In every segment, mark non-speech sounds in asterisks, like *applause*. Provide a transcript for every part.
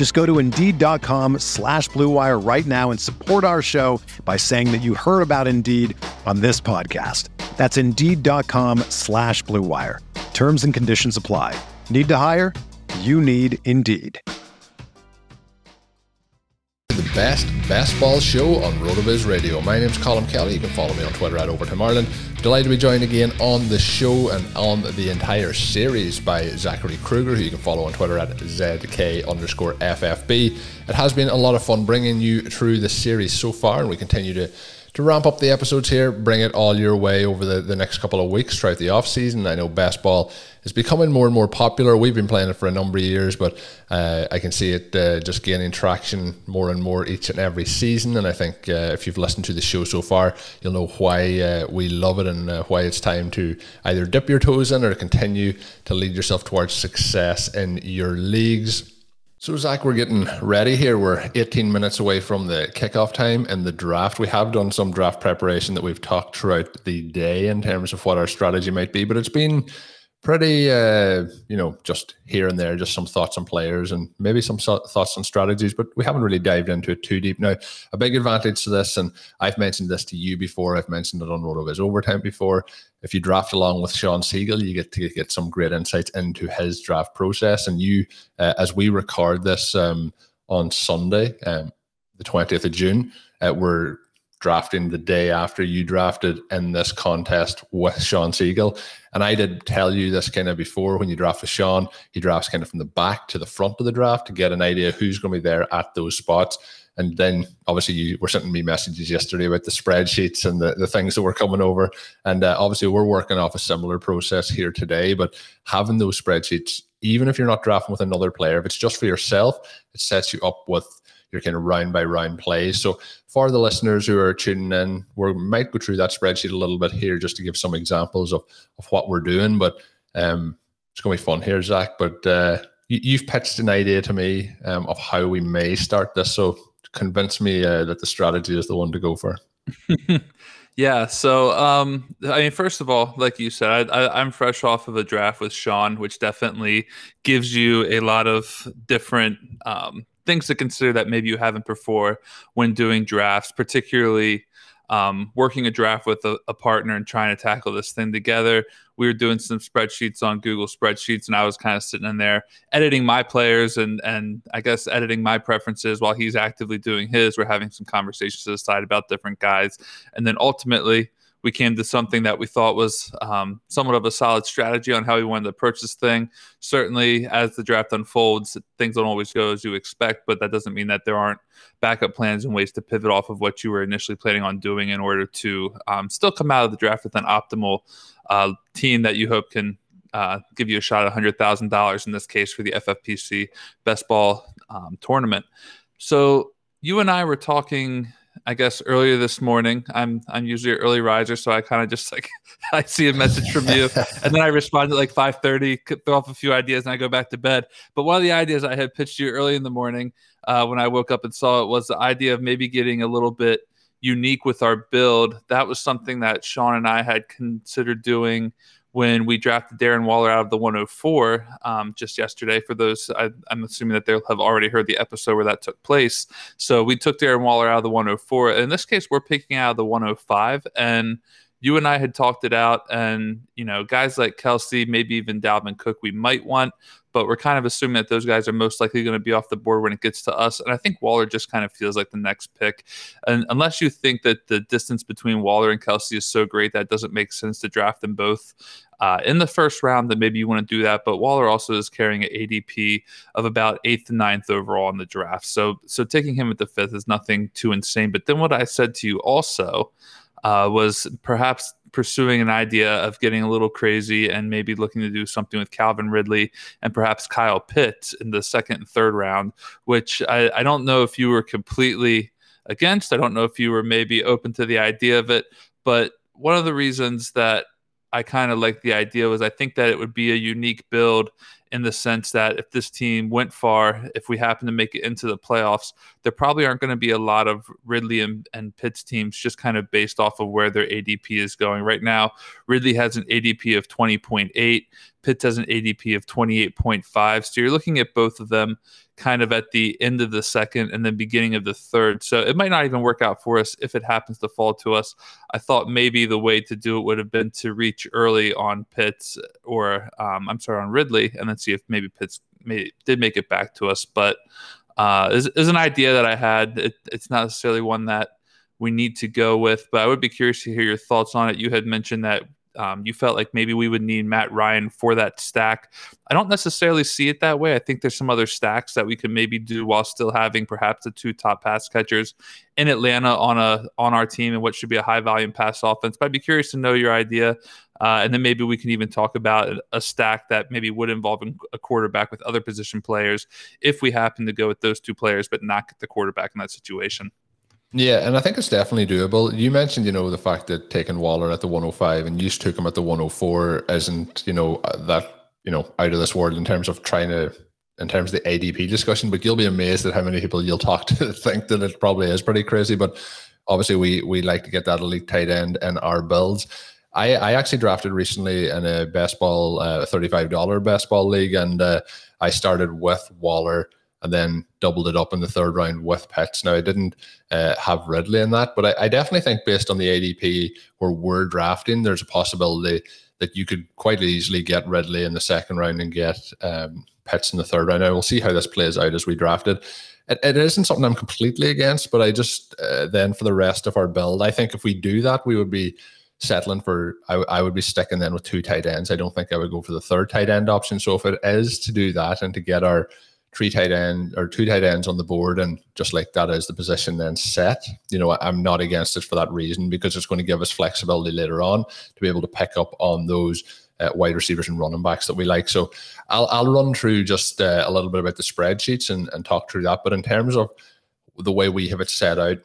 Just go to Indeed.com slash BlueWire right now and support our show by saying that you heard about Indeed on this podcast. That's Indeed.com slash BlueWire. Terms and conditions apply. Need to hire? You need Indeed. The best best ball show on RotoViz Radio. My name's Colm Kelly. You can follow me on Twitter at Overtime Ireland. Delighted to be joined again on the show and on the entire series by Zachary Krueger, who you can follow on Twitter at ZK underscore FFB. It has been a lot of fun bringing you through the series so far, and we continue to to ramp up the episodes here, bring it all your way over the, the next couple of weeks throughout the off season. I know best ball is becoming more and more popular. We've been playing it for a number of years, but uh, I can see it uh, just gaining traction more and more each and every season. And I think uh, if you've listened to the show so far, you'll know why uh, we love it and uh, why it's time to either dip your toes in or continue to lead yourself towards success in your leagues. So, Zach, we're getting ready here. We're 18 minutes away from the kickoff time and the draft. We have done some draft preparation that we've talked throughout the day in terms of what our strategy might be, but it's been pretty, uh, you know, just here and there, just some thoughts on players and maybe some so- thoughts on strategies, but we haven't really dived into it too deep. Now, a big advantage to this, and I've mentioned this to you before, I've mentioned it on RotoViz Overtime before. If you draft along with Shawn Siegele, you get to get some great insights into his draft process. And you, uh, as we record this um, on Sunday, um, the 20th of June, uh, we're drafting the day after you drafted in this contest with Shawn Siegele. And I did tell you this kind of before when you draft with Sean, he drafts kind of from the back to the front of the draft to get an idea who's going to be there at those spots. And then obviously you were sending me messages yesterday about the spreadsheets and the, the things that were coming over. And uh, obviously we're working off a similar process here today, but having those spreadsheets, even if you're not drafting with another player, if it's just for yourself, it sets you up with your kind of round by round plays. So for the listeners who are tuning in, we might go through that spreadsheet a little bit here just to give some examples of, of what we're doing. But um, it's going to be fun here, Zach. But uh, you, have pitched an idea to me um, of how we may start this. So convince me uh, that the strategy is the one to go for. *laughs* Yeah. So, um, I mean, first of all, like you said, I, am fresh off of a draft with Sean, which definitely gives you a lot of different um, things to consider that maybe you haven't before when doing drafts, particularly um, working a draft with a, a, partner and trying to tackle this thing together. We were doing some spreadsheets on Google spreadsheets, and I was kind of sitting in there editing my players and and I guess editing my preferences while he's actively doing his. We're having some conversations to the side about different guys, and then ultimately we came to something that we thought was um, somewhat of a solid strategy on how we wanted to approach this thing. Certainly, as the draft unfolds, things don't always go as you expect, but that doesn't mean that there aren't backup plans and ways to pivot off of what you were initially planning on doing in order to um, still come out of the draft with an optimal uh, team that you hope can uh, give you a shot at $100,000 in this case for the FFPC best ball um, tournament. So, you and I were talking I guess earlier this morning. I'm I'm usually an early riser, so I kind of just like *laughs* I see a message from you, *laughs* and then I respond at like 5:30, throw off a few ideas, and I go back to bed. But one of the ideas I had pitched you early in the morning uh, when I woke up and saw it was the idea of maybe getting a little bit unique with our build. That was something that Sean and I had considered doing when we drafted Darren Waller out of the 104 um, just yesterday. For those, I, am assuming that they'll have already heard the episode where that took place. So we took Darren Waller out of the 104. In this case, we're picking out of the 105. And you and I had talked it out, and you know, guys like Kelce, maybe even Dalvin Cook, we might want, but we're kind of assuming that those guys are most likely going to be off the board when it gets to us. And I think Waller just kind of feels like the next pick. And unless you think that the distance between Waller and Kelce is so great that doesn't make sense to draft them both uh, in the first round, then maybe you want to do that. But Waller also is carrying an ADP of about eighth to ninth overall in the draft. So so taking him at the fifth is nothing too insane. But then what I said to you also uh, was perhaps pursuing an idea of getting a little crazy and maybe looking to do something with Calvin Ridley and perhaps Kyle Pitts in the second and third round, which I, I don't know if you were completely against. I don't know if you were maybe open to the idea of it. But one of the reasons that I kind of like the idea was I think that it would be a unique build in the sense that if this team went far, if we happen to make it into the playoffs, there probably aren't going to be a lot of Ridley and, and Pitts teams just kind of based off of where their ADP is going. Right now, Ridley has an ADP of 20.8, Pitts has an ADP of 28.5. So you're looking at both of them kind of at the end of the second and then beginning of the third. So it might not even work out for us if it happens to fall to us. I thought maybe the way to do it would have been to reach early on Pitts or um, I'm sorry on Ridley and then see if maybe Pitts may, did make it back to us. But uh, is, is an idea that I had. It, it's not necessarily one that we need to go with, but I would be curious to hear your thoughts on it. You had mentioned that um, you felt like maybe we would need Matt Ryan for that stack. I don't necessarily see it that way. I think there's some other stacks that we could maybe do while still having perhaps the two top pass catchers in Atlanta on a on our team and what should be a high volume pass offense. But I'd be curious to know your idea, uh, and then maybe we can even talk about a stack that maybe would involve a quarterback with other position players if we happen to go with those two players, but not get the quarterback in that situation. Yeah, and I think it's definitely doable. You mentioned, you know, the fact that taking Waller at the 105 and you took him at the 104 isn't, you know, uh, that, you know, out of this world in terms of trying to, in terms of the ADP discussion, but you'll be amazed at how many people you'll talk to *laughs* think that it probably is pretty crazy. But obviously, we we like to get that elite tight end in our builds. I, I actually drafted recently in a best ball, uh, $35 best ball league, and uh, I started with Waller and then doubled it up in the third round with Pitts. Now I didn't uh, have Ridley in that, but I, I, definitely think based on the ADP where we're drafting, there's a possibility that you could quite easily get Ridley in the second round and get um, Pitts in the third round. Now we'll see how this plays out as we draft it. It, it isn't something I'm completely against, but I just uh, then for the rest of our build, I think if we do that, we would be settling for I, I would be sticking then with two tight ends. I don't think I would go for the third tight end option. So if it is to do that and to get our three tight end or two tight ends on the board and just like that is the position then set. You know i'm not against it for that reason because it's going to give us flexibility later on to be able to pick up on those uh, wide receivers and running backs that we like. So i'll, I'll run through just uh, a little bit about the spreadsheets and, and talk through that. But in terms of the way we have it set out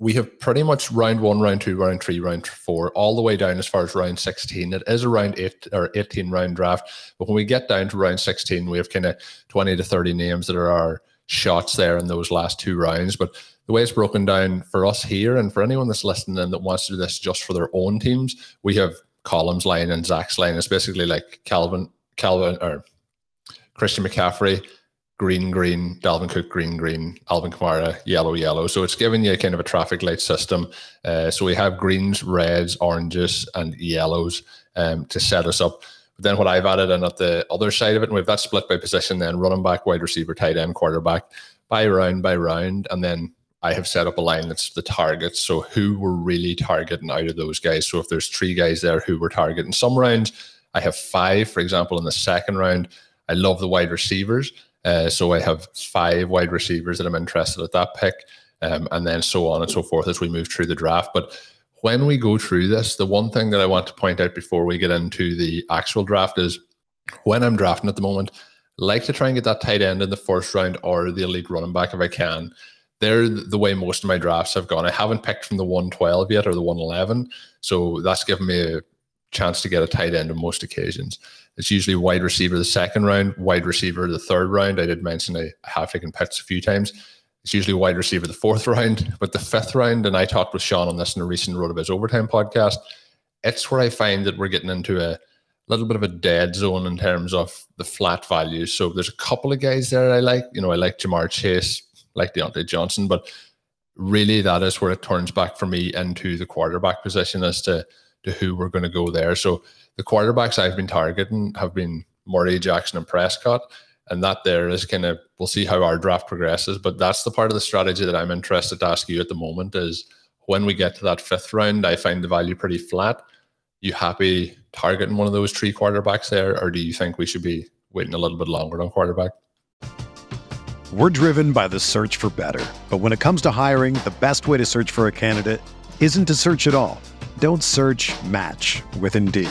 we have pretty much round one, round two, round three, round four, all the way down as far as round 16. It is a round eight or 18 round draft. But when we get down to round 16, we have kind of 20 to 30 names that are our shots there in those last two rounds. But the way it's broken down for us here and for anyone that's listening and that wants to do this just for their own teams, we have Colm's line and Zach's line. It's basically like Calvin, Calvin or Christian McCaffrey, green, green, Dalvin Cook, green, green, Alvin Kamara, yellow, yellow. So it's giving you kind of a traffic light system. Uh, so we have greens, reds, oranges, and yellows um, to set us up. But then what I've added in at the other side of it, and we've that split by position, then running back, wide receiver, tight end, quarterback, by round by round, and then I have set up a line that's the targets. So who we're really targeting out of those guys. So if there's three guys there who we're targeting, some rounds I have five, for example, in the second round. I love the wide receivers. Uh, so I have five wide receivers that I'm interested at that pick, um, and then so on and so forth as we move through the draft. But when we go through this, the one thing that I want to point out before we get into the actual draft is when I'm drafting at the moment, I like to try and get that tight end in the first round or the elite running back if I can. They're the way most of my drafts have gone. I haven't picked from the 112 yet or the 111. So that's given me a chance to get a tight end on most occasions. It's usually wide receiver the second round, wide receiver the third round. I did mention I have taken picks a few times. It's usually wide receiver the fourth *laughs* round, but the fifth round, and I talked with Sean on this in a recent RotoViz Overtime podcast. It's where I find that we're getting into a little bit of a dead zone in terms of the flat values. So there's a couple of guys there I like. You know, I like Ja'Marr Chase, like Diontae Johnson, but really that is where it turns back for me into the quarterback position as to to who we're going to go there. So the quarterbacks I've been targeting have been Murray, Jackson, and Prescott. And that there is kind of we'll see how our draft progresses. But that's the part of the strategy that I'm interested to ask you at the moment is when we get to that fifth round, I find the value pretty flat. You happy targeting one of those three quarterbacks there, or do you think we should be waiting a little bit longer on quarterback? We're driven by the search for better. But when it comes to hiring, the best way to search for a candidate isn't to search at all. Don't search match with Indeed.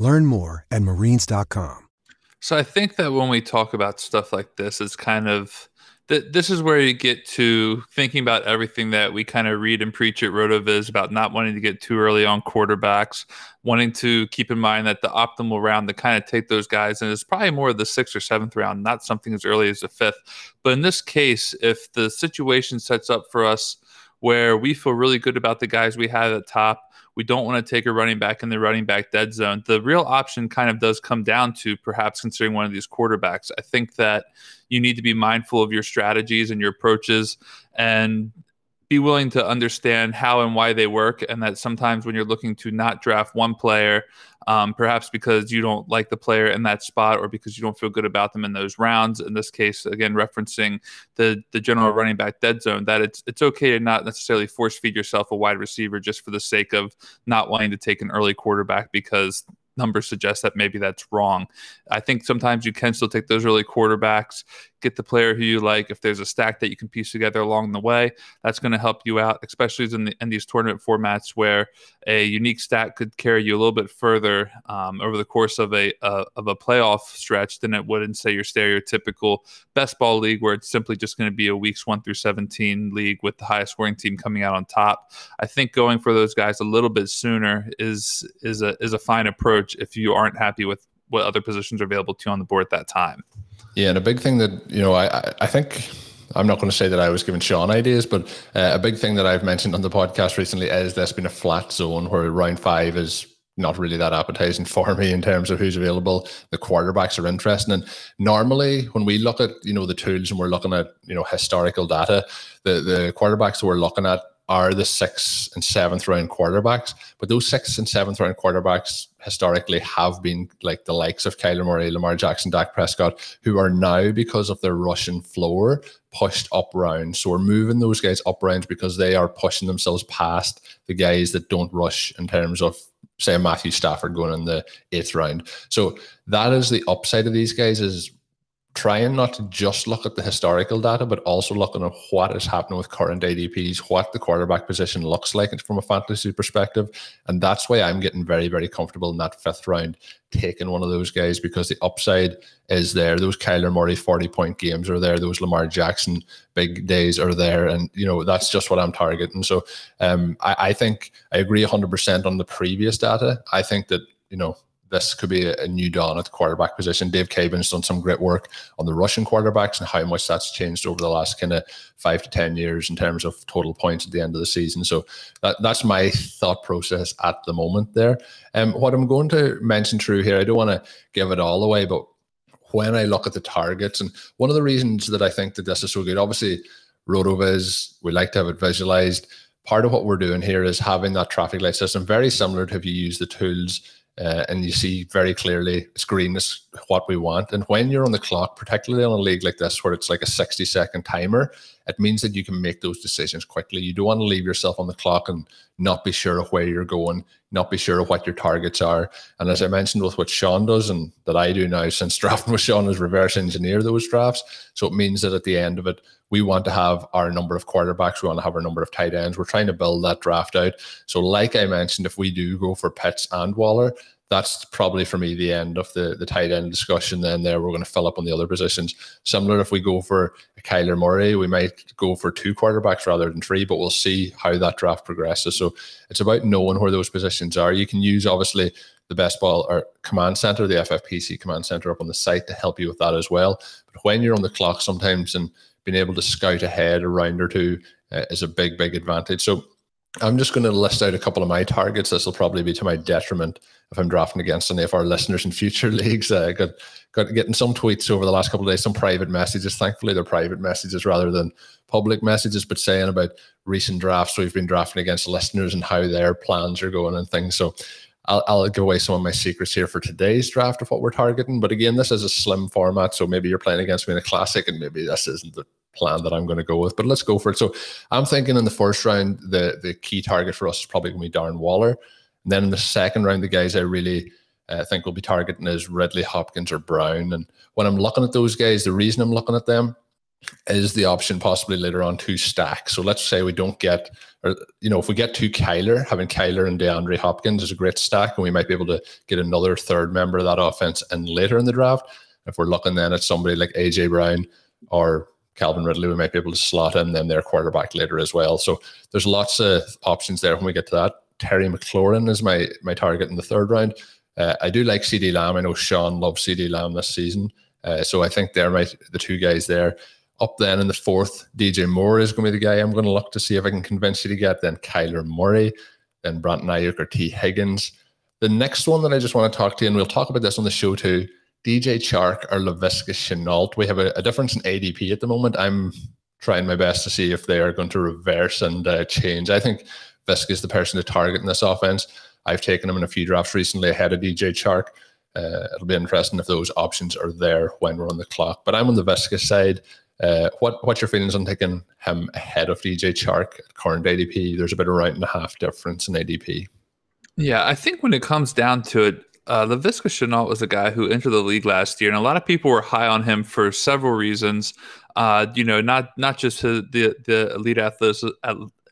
Learn more at marines.com. So I think that when we talk about stuff like this, it's kind of that this is where you get to thinking about everything that we kind of read and preach at RotoViz about not wanting to get too early on quarterbacks, wanting to keep in mind that the optimal round to kind of take those guys, and it's probably more of the sixth or seventh round, not something as early as the fifth. But in this case, if the situation sets up for us where we feel really good about the guys we have at top, we don't want to take a running back in the running back dead zone. The real option kind of does come down to perhaps considering one of these quarterbacks. I think that you need to be mindful of your strategies and your approaches and be willing to understand how and why they work and that sometimes when you're looking to not draft one player um, perhaps because you don't like the player in that spot or because you don't feel good about them in those rounds. In this case again referencing the the general running back dead zone that it's it's okay to not necessarily force feed yourself a wide receiver just for the sake of not wanting to take an early quarterback because numbers suggest that maybe that's wrong. I think sometimes you can still take those early quarterbacks, get the player who you like. If there's a stack that you can piece together along the way, that's going to help you out, especially in, the, in these tournament formats where a unique stack could carry you a little bit further um, over the course of a uh, of a playoff stretch than it would in say your stereotypical best ball league, where it's simply just going to be a weeks one through seventeen league with the highest scoring team coming out on top. I think going for those guys a little bit sooner is is a is a fine approach if you aren't happy with what other positions are available to you on the board at that time. Yeah, and a big thing that you know, I I think I'm not going to say that I was giving Sean ideas, but uh, a big thing that I've mentioned on the podcast recently is there's been a flat zone where round five is not really that appetizing *laughs* for me in terms of who's available. The quarterbacks are interesting, and normally when we look at you know the tools and we're looking at you know historical data, the the quarterbacks we're looking at are the sixth and seventh round quarterbacks. But those sixth and seventh round quarterbacks historically have been like the likes of Kyler Murray, Lamar Jackson, Dak Prescott, who are now, because of their rushing floor, pushed up round. So we're moving those guys up round because they are pushing themselves past the guys that don't rush in terms of say Matthew Stafford going in the eighth round. So that is the upside of these guys is trying not to just look at the historical data, but also looking at what is happening with current ADPs, what the quarterback position looks like from a fantasy perspective. And that's why I'm getting very, very comfortable in that fifth round, taking one of those guys because the upside is there. Those Kyler Murray 40 point games are there. Those Lamar Jackson big days are there. And, you know, that's just what I'm targeting. So um, I, I think I agree 100% on the previous data. I think that, you know, this could be a, new dawn at the quarterback position. Dave Caban's done some great work on the rushing quarterbacks and how much that's changed over the last kind of five to 10 years in terms of total points at the end of the season. So that, that's my thought process at the moment there. Um, what I'm going to mention through here, I don't want to give it all away, but when I look at the targets, and one of the reasons that I think that this is so good, obviously, RotoViz, we like to have it visualized. Part of what we're doing here is having that traffic light system, very similar to if you use the tools uh, and you see very clearly it's green is what we want. And when you're on the clock, particularly on a league like this where it's like a 60 second timer, it means that you can make those decisions quickly. You don't want to leave yourself on the clock and not be sure of where you're going, not be sure of what your targets are. And as I mentioned with what Sean does and that I do now since *laughs* drafting with Sean is reverse engineer those drafts. So it means that at the end of it, we want to have our number of quarterbacks, we want to have our number of tight ends. We're trying to build that draft out. So, like I mentioned, if we do go for Pitts and Waller, that's probably for me the end of the, the tight end discussion. Then there we're going to fill up on the other positions. Similar if we go for a Kyler Murray, we might go for two quarterbacks rather than three, but we'll see how that draft progresses. So it's about knowing where those positions are. You can use obviously the best ball or command center, the FFPC command center up on the site to help you with that as well. But when you're on the clock sometimes and being able to scout ahead a round or two uh, is a big, big advantage. So I'm just going to list out a couple of my targets. This will probably be to my detriment if I'm drafting against any of our listeners in future *laughs* leagues. Uh, got got getting some tweets over the last couple of days, some private messages. Thankfully, they're private messages rather than public messages, but saying about recent drafts we've been drafting against listeners and how their plans are going and things. So I'll, I'll give away some of my secrets here for today's draft of what we're targeting. But again, this is a slim format, so maybe you're playing against me in a classic, and maybe this isn't the plan that I'm going to go with. But let's go for it. So I'm thinking in the first round, the the key target for us is probably going to be Darren Waller. And then in the second round, the guys I really uh, think will be targeting is Ridley Hopkins or Brown. And when I'm looking at those guys, the reason I'm looking at them is the option possibly later on to stack. So let's say we don't get, or you know, if we get to Kyler, having Kyler and DeAndre Hopkins is a great stack, and we might be able to get another third member of that offense and later in the draft. If we're looking then at somebody like AJ Brown or Calvin Ridley, we might be able to slot in them their quarterback later as well. So there's lots of options there when we get to that. Terry McLaurin is my my target in the third round. Uh, I do like CeeDee Lamb. I know Sean loves CeeDee Lamb this season. Uh, so I think they're my the two guys there. Up then in the fourth, DJ Moore is going to be the guy I'm going to look to see if I can convince you to get. Then Kyler Murray, then Brandon Aiyuk or Tee Higgins. The next one that I just want to talk to you, and we'll talk about this on the show too, DJ Chark or Laviska Shenault. We have a, a, difference in ADP at the moment. I'm trying my best to see if they are going to reverse and uh, change. I think Visk is the person to target in this offense. I've taken him in a few drafts recently ahead of DJ Chark. Uh, it'll be interesting if those options are there when we're on the clock. But I'm on the Viska side. Uh, what what's your feelings on taking him ahead of DJ Chark at current ADP? There's a bit of round and a half difference in ADP. Yeah, I think when it comes down to it, uh, Laviska Shenault was a guy who entered the league last year, and a lot of people were high on him for several reasons. Uh, you know, not not just his, the the elite athleticism,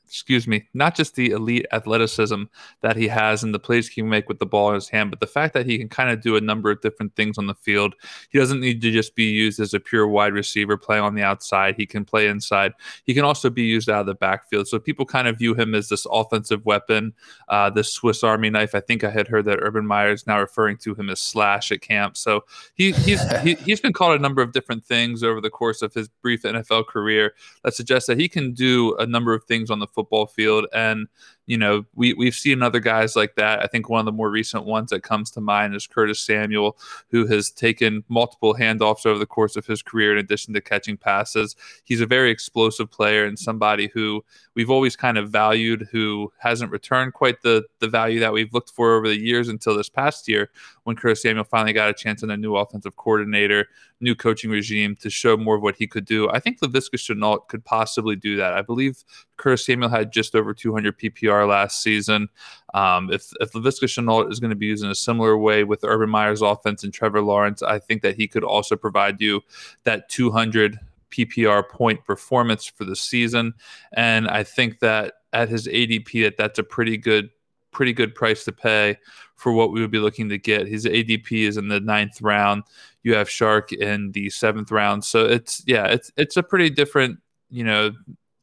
excuse me, not just the elite athleticism that he has and the plays he can make with the ball in his hand, but the fact that he can kind of do a number of different things on the field. He doesn't need to just be used as a pure wide receiver playing on the outside. He can play inside. He can also be used out of the backfield. So people kind of view him as this offensive weapon, uh, this Swiss Army knife. I think I had heard that Urban Meyer is now referring to him as Slash at camp. So he, he's he, he's been called a number of different things over the course of his brief NFL career that suggests that he can do a number of things on the football field. And you know, we we've seen other guys like that. I think one of the more recent ones that comes to mind is Curtis Samuel, who has taken multiple handoffs over the course of his career in addition to catching passes. He's a very explosive player and somebody who we've always kind of valued who hasn't returned quite the the value that we've looked for over the years until this past year when Curtis Samuel finally got a chance in a new offensive coordinator, new coaching regime to show more of what he could do. I think Laviska Shenault could possibly do that. I believe Curtis Samuel had just over 200 PPR last season. Um, if if Laviska Shenault is going to be used in a similar way with Urban Meyer's offense and Trevor Lawrence, I think that he could also provide you that 200 PPR point performance for the season. And I think that at his ADP, that that's a pretty good pretty good price to pay for what we would be looking to get. His ADP is in the ninth round. You have Chark in the seventh round. So it's yeah, it's it's a pretty different, you know,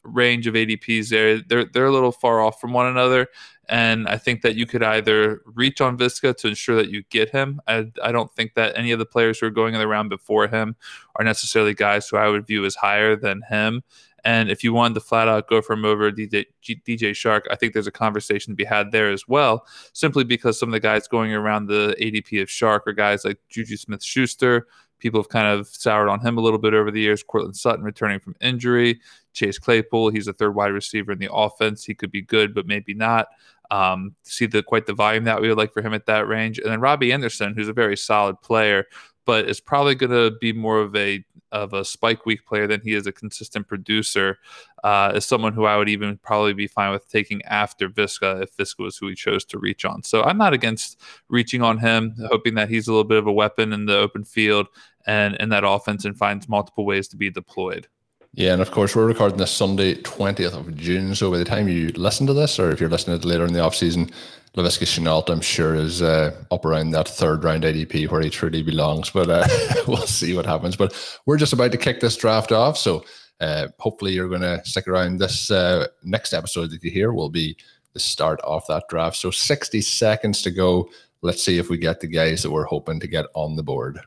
range of ADPs there. They're they're a little far off from one another, and I think that you could either reach on Viska to ensure that you get him. I, I don't think that any of the players who are going in the round before him are necessarily guys who I would view as higher than him. And if you wanted to flat out go from over DJ, DJ Chark, I think there's a conversation to be had there as well, simply because some of the guys going around the ADP of Chark are guys like Juju Smith Schuster, people have kind of soured on him a little bit over the years. Courtland Sutton returning from injury, Chase Claypool, he's a third wide receiver in the offense. He could be good, but maybe not. Um, see the quite the volume that we would like for him at that range, and then Robbie Anderson, who's a very solid player, but is probably going to be more of a of a spike week player than he is a consistent producer. Uh, is someone who I would even probably be fine with taking after Viska if Viska was who he chose to reach on. So I'm not against reaching on him, hoping that he's a little bit of a weapon in the open field and in that offense and finds multiple ways to be deployed. Yeah, and of course we're recording this Sunday, twentieth of June. So by the time you listen to this, or if you're listening to it later in the off season, Laviska Shenault, I'm sure, is uh, up around that third round ADP where he truly belongs. But uh, *laughs* we'll see what happens. But we're just about to kick this draft off, so uh, hopefully you're going to stick around. This uh, next episode that you hear will be the start of that draft. So 60 seconds to go. Let's see if we get the guys that we're hoping to get on the board.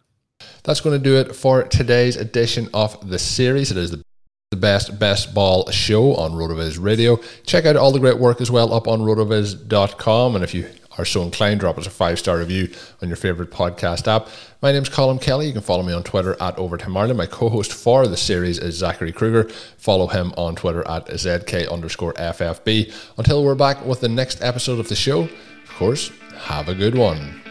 That's going to do it for today's edition of the series. It is the the best best ball show on RotoViz Radio. Check out all the great work as well up on rotoviz.com. And if you are so inclined, drop us a five star review on your favorite podcast app. My name's Colm Kelly. You can follow me on Twitter at Overtime Ireland. My co host for the series is Zachary Krueger. Follow him on Twitter at ZK underscore FFB. Until we're back with the next episode of the show, of course, have a good one.